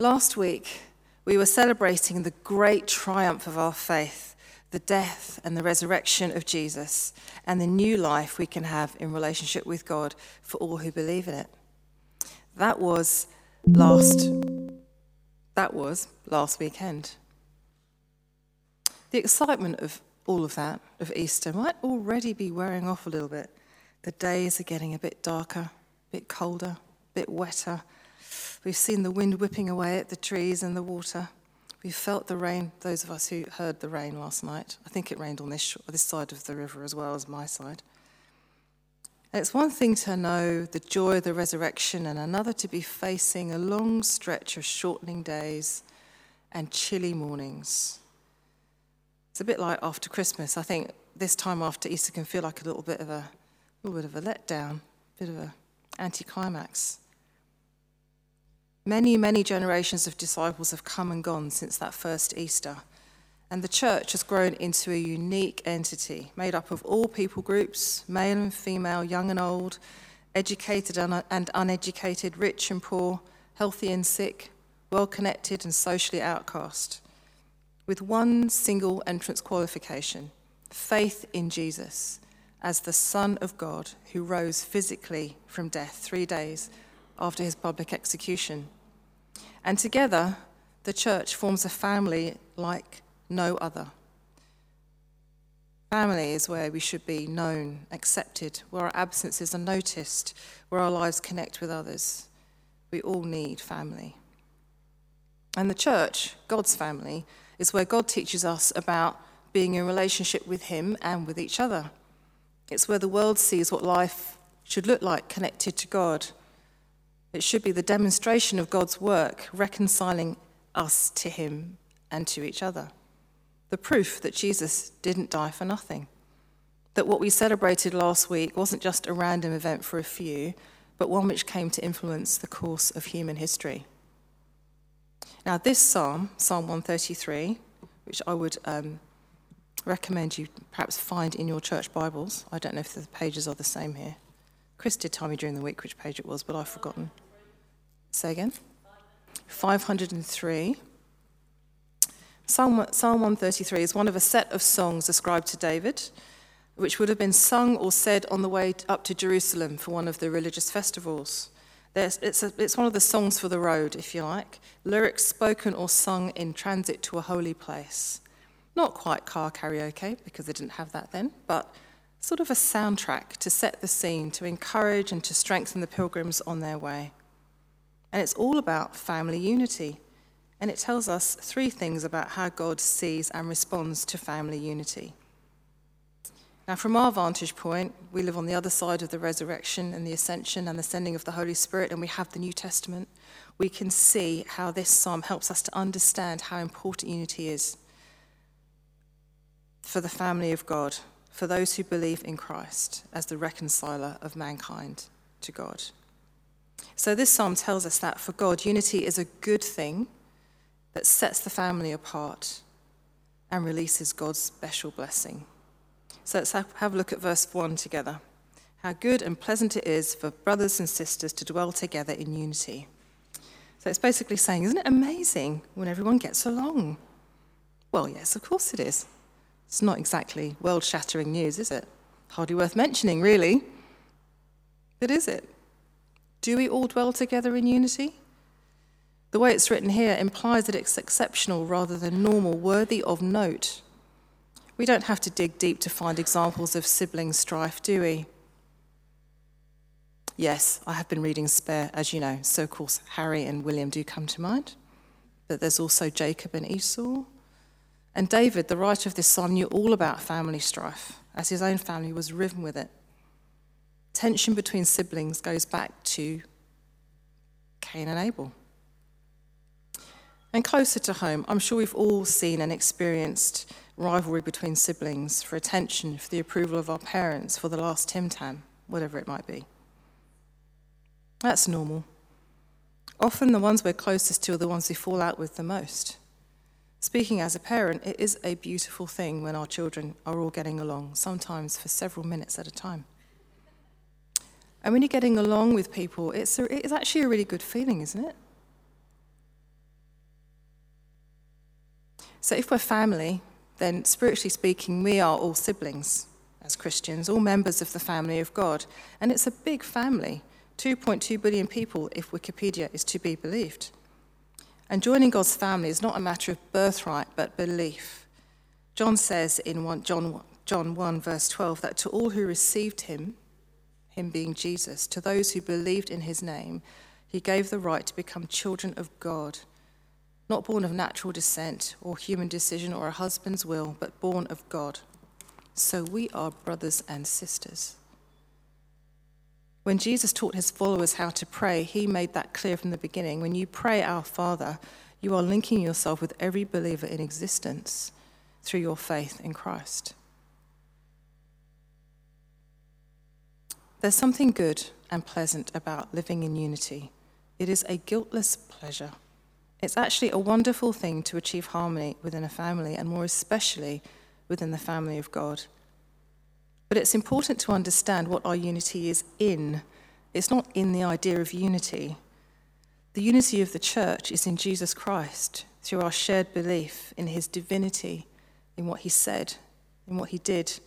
Last week, we were celebrating the great triumph of our faith, the death and the resurrection of Jesus, and the new life we can have in relationship with God for all who believe in it. That was last that was last weekend. The excitement of all of that, of Easter, might already be wearing off a little bit. The days are getting a bit darker, a bit colder, a bit wetter. We've seen the wind whipping away at the trees and the water. We've felt the rain, those of us who heard the rain last night. I think it rained on this, this side of the river as well as my side. And it's one thing to know the joy of the resurrection, and another to be facing a long stretch of shortening days and chilly mornings. It's a bit like after Christmas. I think this time after Easter can feel like a little bit of a, a little bit of a letdown, a bit of an anticlimax. Many, many generations of disciples have come and gone since that first Easter. And the church has grown into a unique entity made up of all people groups male and female, young and old, educated and uneducated, rich and poor, healthy and sick, well connected and socially outcast. With one single entrance qualification faith in Jesus as the Son of God who rose physically from death three days after his public execution. And together, the church forms a family like no other. Family is where we should be known, accepted, where our absences are noticed, where our lives connect with others. We all need family. And the church, God's family, is where God teaches us about being in relationship with Him and with each other. It's where the world sees what life should look like connected to God it should be the demonstration of God's work, reconciling us to Him and to each other. The proof that Jesus didn't die for nothing. That what we celebrated last week wasn't just a random event for a few, but one which came to influence the course of human history. Now, this psalm, Psalm 133, which I would um, recommend you perhaps find in your church Bibles. I don't know if the pages are the same here. Chris did tell me during the week which page it was, but I've forgotten. Say again. 503. Psalm, Psalm 133 is one of a set of songs ascribed to David, which would have been sung or said on the way up to Jerusalem for one of the religious festivals. It's, a, it's, one of the songs for the road, if you like, lyrics spoken or sung in transit to a holy place. Not quite car karaoke, because they didn't have that then, but sort of a soundtrack to set the scene, to encourage and to strengthen the pilgrims on their way. And it's all about family unity. And it tells us three things about how God sees and responds to family unity. Now, from our vantage point, we live on the other side of the resurrection and the ascension and the sending of the Holy Spirit, and we have the New Testament. We can see how this psalm helps us to understand how important unity is for the family of God, for those who believe in Christ as the reconciler of mankind to God. So, this psalm tells us that for God, unity is a good thing that sets the family apart and releases God's special blessing. So, let's have a look at verse 1 together. How good and pleasant it is for brothers and sisters to dwell together in unity. So, it's basically saying, isn't it amazing when everyone gets along? Well, yes, of course it is. It's not exactly world shattering news, is it? Hardly worth mentioning, really. But is it? Do we all dwell together in unity? The way it's written here implies that it's exceptional rather than normal, worthy of note. We don't have to dig deep to find examples of sibling strife, do we? Yes, I have been reading Spare, as you know, so of course Harry and William do come to mind. But there's also Jacob and Esau. And David, the writer of this psalm, knew all about family strife, as his own family was riven with it. Tension between siblings goes back to Cain and Abel. And closer to home, I'm sure we've all seen and experienced rivalry between siblings for attention, for the approval of our parents, for the last Tim Tam, whatever it might be. That's normal. Often the ones we're closest to are the ones we fall out with the most. Speaking as a parent, it is a beautiful thing when our children are all getting along, sometimes for several minutes at a time. And when you're getting along with people, it's, a, it's actually a really good feeling, isn't it? So if we're family, then spiritually speaking, we are all siblings as Christians, all members of the family of God. And it's a big family 2.2 billion people, if Wikipedia is to be believed. And joining God's family is not a matter of birthright, but belief. John says in 1, John, John 1, verse 12, that to all who received him, him being Jesus, to those who believed in his name, he gave the right to become children of God, not born of natural descent or human decision or a husband's will, but born of God. So we are brothers and sisters. When Jesus taught his followers how to pray, he made that clear from the beginning. When you pray, Our Father, you are linking yourself with every believer in existence through your faith in Christ. There's something good and pleasant about living in unity. It is a guiltless pleasure. It's actually a wonderful thing to achieve harmony within a family, and more especially within the family of God. But it's important to understand what our unity is in. It's not in the idea of unity. The unity of the church is in Jesus Christ through our shared belief in his divinity, in what he said, in what he did,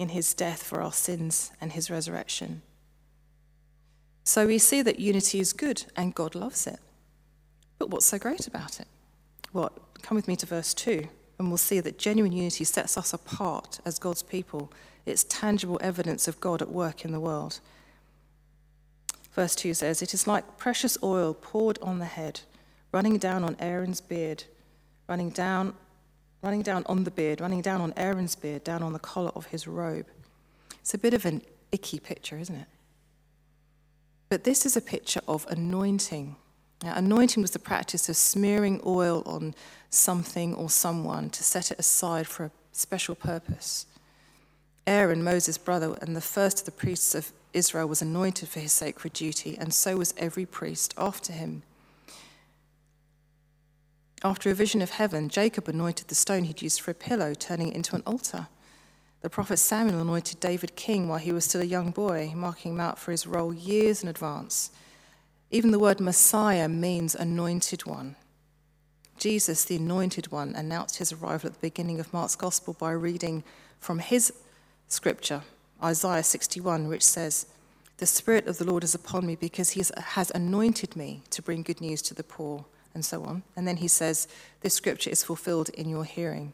in his death for our sins and his resurrection. So we see that unity is good and God loves it. But what's so great about it? Well, come with me to verse 2, and we'll see that genuine unity sets us apart as God's people. It's tangible evidence of God at work in the world. Verse 2 says, It is like precious oil poured on the head, running down on Aaron's beard, running down running down on the beard, running down on Aaron's beard, down on the collar of his robe. It's a bit of an icky picture, isn't it? But this is a picture of anointing. Now, anointing was the practice of smearing oil on something or someone to set it aside for a special purpose. Aaron, Moses' brother, and the first of the priests of Israel, was anointed for his sacred duty, and so was every priest after him. After a vision of heaven, Jacob anointed the stone he'd used for a pillow, turning it into an altar. The prophet Samuel anointed David king while he was still a young boy, marking him out for his role years in advance. Even the word Messiah means anointed one. Jesus, the anointed one, announced his arrival at the beginning of Mark's gospel by reading from his scripture, Isaiah 61, which says, The Spirit of the Lord is upon me because he has anointed me to bring good news to the poor and so on. And then he says, This scripture is fulfilled in your hearing.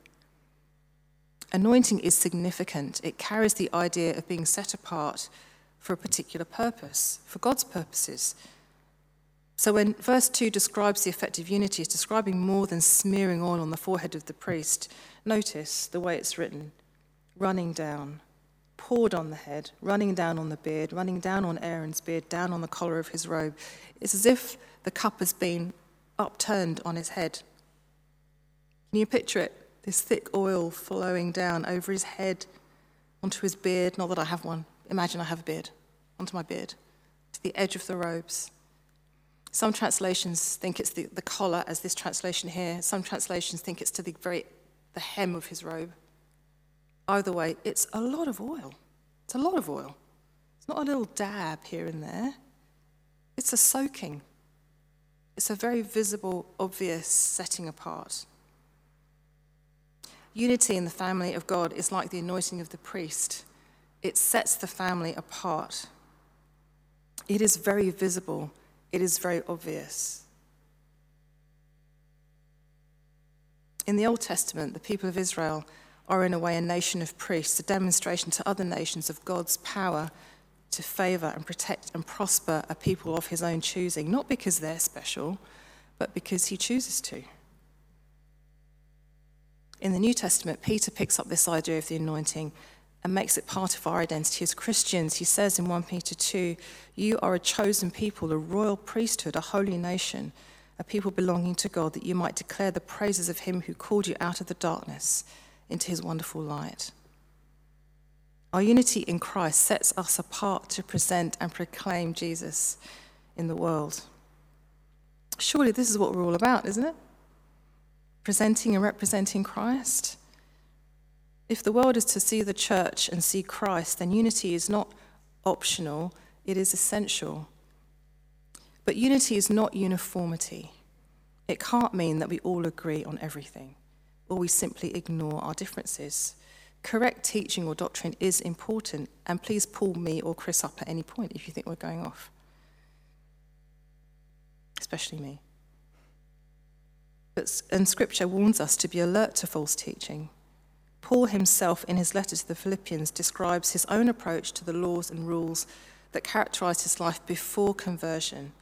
Anointing is significant. It carries the idea of being set apart for a particular purpose, for God's purposes. So when verse 2 describes the effect of unity, it's describing more than smearing oil on the forehead of the priest. Notice the way it's written running down, poured on the head, running down on the beard, running down on Aaron's beard, down on the collar of his robe. It's as if the cup has been upturned on his head. Can you picture it? This thick oil flowing down over his head, onto his beard. Not that I have one. Imagine I have a beard. Onto my beard, to the edge of the robes. Some translations think it's the, the collar, as this translation here. Some translations think it's to the very the hem of his robe. Either way, it's a lot of oil. It's a lot of oil. It's not a little dab here and there. It's a soaking. It's a very visible, obvious setting apart. Unity in the family of God is like the anointing of the priest, it sets the family apart. It is very visible, it is very obvious. In the Old Testament, the people of Israel are, in a way, a nation of priests, a demonstration to other nations of God's power to favour and protect and prosper a people of his own choosing, not because they're special, but because he chooses to. In the New Testament, Peter picks up this idea of the anointing and makes it part of our identity as Christians. He says in 1 Peter 2 You are a chosen people, a royal priesthood, a holy nation, a people belonging to God, that you might declare the praises of him who called you out of the darkness into his wonderful light. Our unity in Christ sets us apart to present and proclaim Jesus in the world. Surely this is what we're all about, isn't it? Presenting and representing Christ. If the world is to see the church and see Christ, then unity is not optional, it is essential. But unity is not uniformity. It can't mean that we all agree on everything. or we simply ignore our differences. Correct teaching or doctrine is important, and please pull me or Chris up at any point if you think we're going off. Especially me. But, and Scripture warns us to be alert to false teaching. Paul himself, in his letter to the Philippians, describes his own approach to the laws and rules that characterized his life before conversion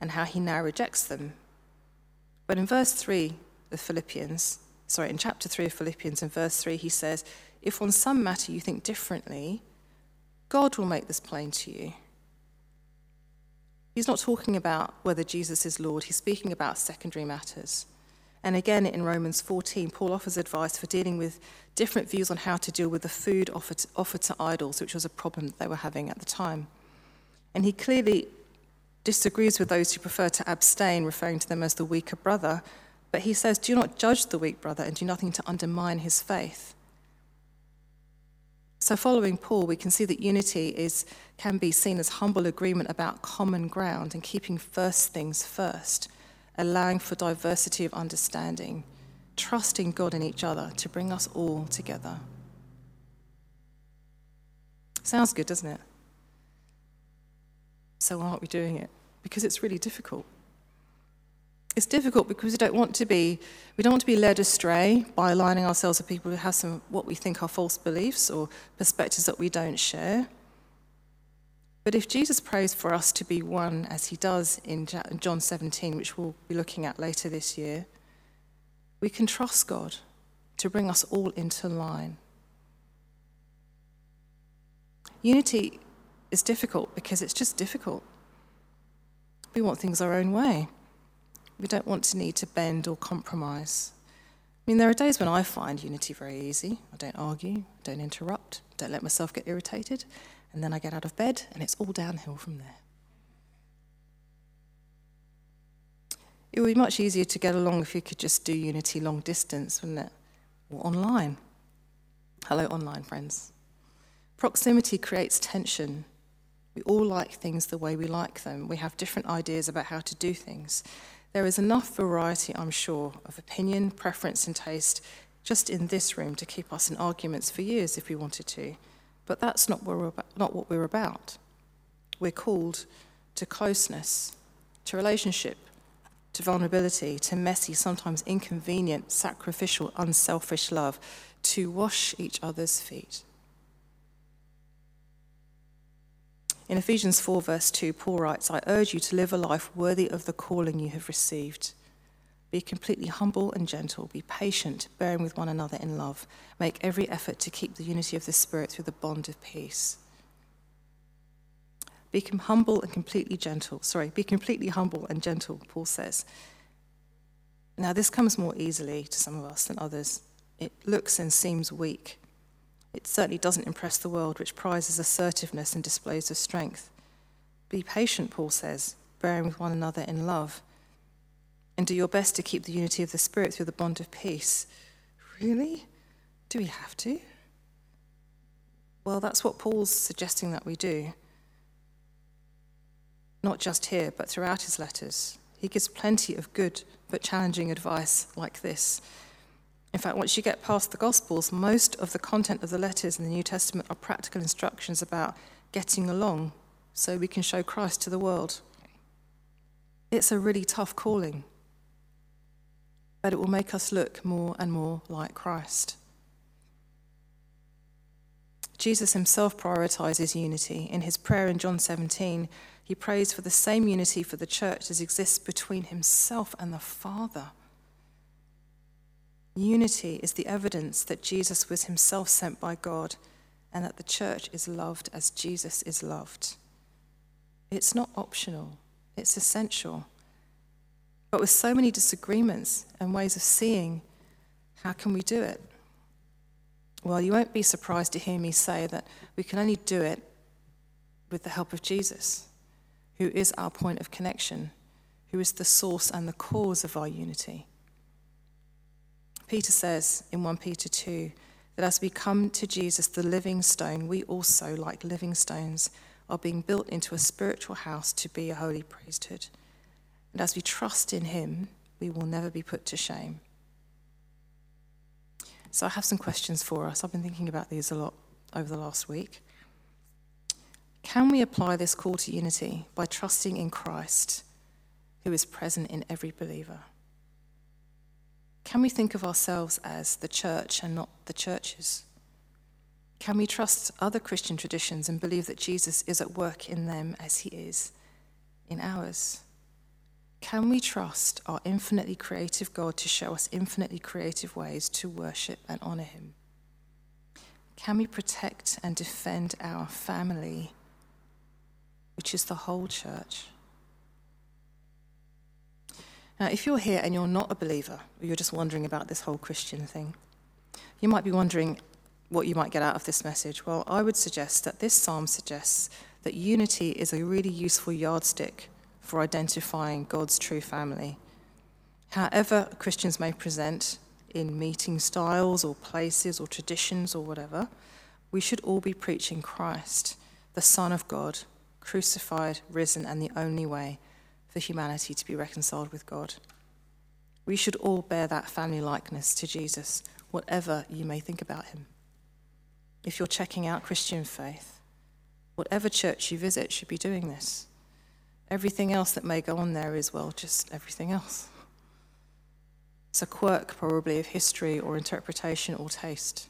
and how he now rejects them. But in verse 3 of Philippians, sorry, in chapter 3 of Philippians, in verse 3, he says, If on some matter you think differently, God will make this plain to you. He's not talking about whether Jesus is Lord, he's speaking about secondary matters. And again, in Romans 14, Paul offers advice for dealing with different views on how to deal with the food offered to, offered to idols, which was a problem that they were having at the time. And he clearly disagrees with those who prefer to abstain, referring to them as the weaker brother. But he says, Do not judge the weak brother and do nothing to undermine his faith. So, following Paul, we can see that unity is, can be seen as humble agreement about common ground and keeping first things first allowing for diversity of understanding, trusting God and each other to bring us all together. Sounds good, doesn't it? So why aren't we doing it? Because it's really difficult. It's difficult because we don't want to be we don't want to be led astray by aligning ourselves with people who have some what we think are false beliefs or perspectives that we don't share. But if Jesus prays for us to be one, as he does in John 17, which we'll be looking at later this year, we can trust God to bring us all into line. Unity is difficult because it's just difficult. We want things our own way. We don't want to need to bend or compromise. I mean, there are days when I find unity very easy. I don't argue, don't interrupt, don't let myself get irritated. And then I get out of bed, and it's all downhill from there. It would be much easier to get along if you could just do Unity long distance, wouldn't it? Or online. Hello, online friends. Proximity creates tension. We all like things the way we like them. We have different ideas about how to do things. There is enough variety, I'm sure, of opinion, preference, and taste just in this room to keep us in arguments for years if we wanted to. But that's not what we're about. Not what we're about. We're called to closeness, to relationship, to vulnerability, to messy, sometimes inconvenient, sacrificial, unselfish love, to wash each other's feet. In Ephesians 4, verse 2, Paul writes, I urge you to live a life worthy of the calling you have received. Be completely humble and gentle. Be patient, bearing with one another in love. Make every effort to keep the unity of the Spirit through the bond of peace. Be humble and completely gentle. Sorry, be completely humble and gentle, Paul says. Now, this comes more easily to some of us than others. It looks and seems weak. It certainly doesn't impress the world, which prizes assertiveness and displays of strength. Be patient, Paul says, bearing with one another in love and do your best to keep the unity of the Spirit through the bond of peace. Really? Do we have to? Well, that's what Paul's suggesting that we do. Not just here, but throughout his letters. He gives plenty of good but challenging advice like this. In fact, once you get past the Gospels, most of the content of the letters in the New Testament are practical instructions about getting along so we can show Christ to the world. It's a really tough calling but it will make us look more and more like Christ. Jesus himself prioritizes unity. In his prayer in John 17, he prays for the same unity for the church as exists between himself and the Father. Unity is the evidence that Jesus was himself sent by God and that the church is loved as Jesus is loved. It's not optional, it's essential. But with so many disagreements and ways of seeing, how can we do it? Well, you won't be surprised to hear me say that we can only do it with the help of Jesus, who is our point of connection, who is the source and the cause of our unity. Peter says in 1 Peter 2 that as we come to Jesus, the living stone, we also, like living stones, are being built into a spiritual house to be a holy priesthood and as we trust in Him, we will never be put to shame. So I have some questions for us. I've been thinking about these a lot over the last week. Can we apply this call to unity by trusting in Christ, who is present in every believer? Can we think of ourselves as the church and not the churches? Can we trust other Christian traditions and believe that Jesus is at work in them as he is in ours? Can we trust our infinitely creative God to show us infinitely creative ways to worship and honor him? Can we protect and defend our family, which is the whole church? Now, if you're here and you're not a believer, or you're just wondering about this whole Christian thing, you might be wondering what you might get out of this message. Well, I would suggest that this psalm suggests that unity is a really useful yardstick for identifying God's true family. However, Christians may present in meeting styles or places or traditions or whatever, we should all be preaching Christ, the Son of God, crucified, risen, and the only way for humanity to be reconciled with God. We should all bear that family likeness to Jesus, whatever you may think about him. If you're checking out Christian faith, whatever church you visit should be doing this. Everything else that may go on there is, well, just everything else. It's a quirk, probably, of history or interpretation or taste.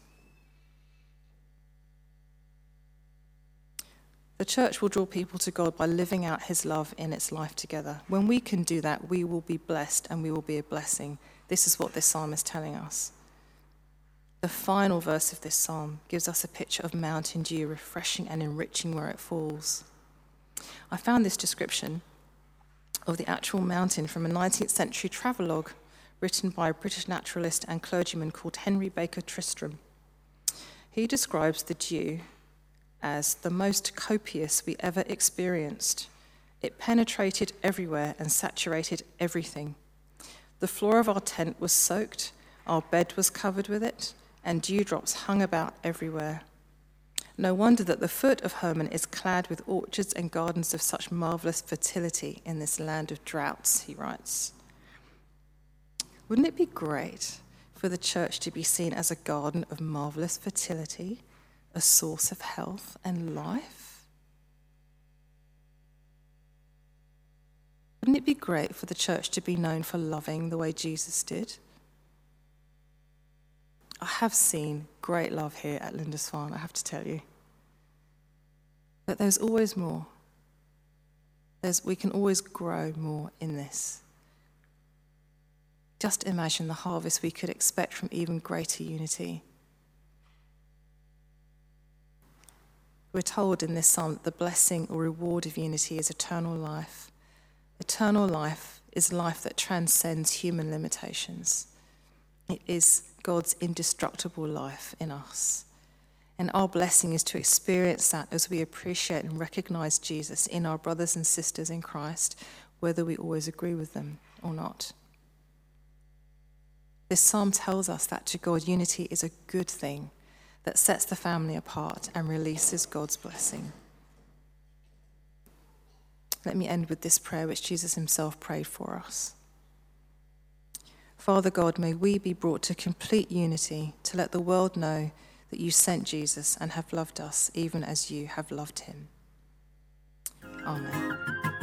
The church will draw people to God by living out his love in its life together. When we can do that, we will be blessed and we will be a blessing. This is what this psalm is telling us. The final verse of this psalm gives us a picture of mountain dew refreshing and enriching where it falls. I found this description of the actual mountain from a 19th century travelogue written by a British naturalist and clergyman called Henry Baker Tristram. He describes the dew as the most copious we ever experienced. It penetrated everywhere and saturated everything. The floor of our tent was soaked, our bed was covered with it, and dewdrops hung about everywhere. No wonder that the foot of Hermon is clad with orchards and gardens of such marvelous fertility in this land of droughts, he writes. Wouldn't it be great for the church to be seen as a garden of marvelous fertility, a source of health and life? Wouldn't it be great for the church to be known for loving the way Jesus did? I have seen great love here at Lindisfarne, I have to tell you. But there's always more. There's, we can always grow more in this. Just imagine the harvest we could expect from even greater unity. We're told in this psalm that the blessing or reward of unity is eternal life. Eternal life is life that transcends human limitations. It is God's indestructible life in us. And our blessing is to experience that as we appreciate and recognize Jesus in our brothers and sisters in Christ, whether we always agree with them or not. This psalm tells us that to God, unity is a good thing that sets the family apart and releases God's blessing. Let me end with this prayer which Jesus himself prayed for us. Father God, may we be brought to complete unity to let the world know that you sent Jesus and have loved us even as you have loved him. Amen.